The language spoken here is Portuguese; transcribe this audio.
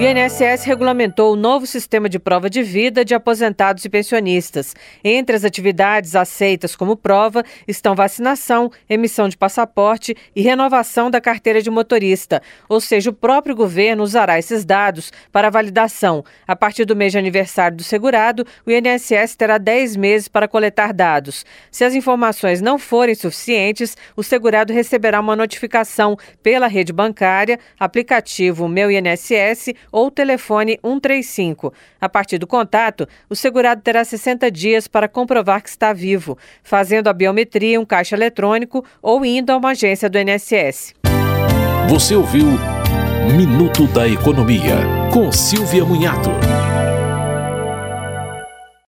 O INSS regulamentou o novo sistema de prova de vida de aposentados e pensionistas. Entre as atividades aceitas como prova estão vacinação, emissão de passaporte e renovação da carteira de motorista. Ou seja, o próprio governo usará esses dados para validação. A partir do mês de aniversário do segurado, o INSS terá 10 meses para coletar dados. Se as informações não forem suficientes, o segurado receberá uma notificação pela rede bancária, aplicativo Meu INSS ou telefone 135. A partir do contato, o segurado terá 60 dias para comprovar que está vivo, fazendo a biometria em um caixa eletrônico ou indo a uma agência do INSS. Você ouviu Minuto da Economia, com Silvia Munhato.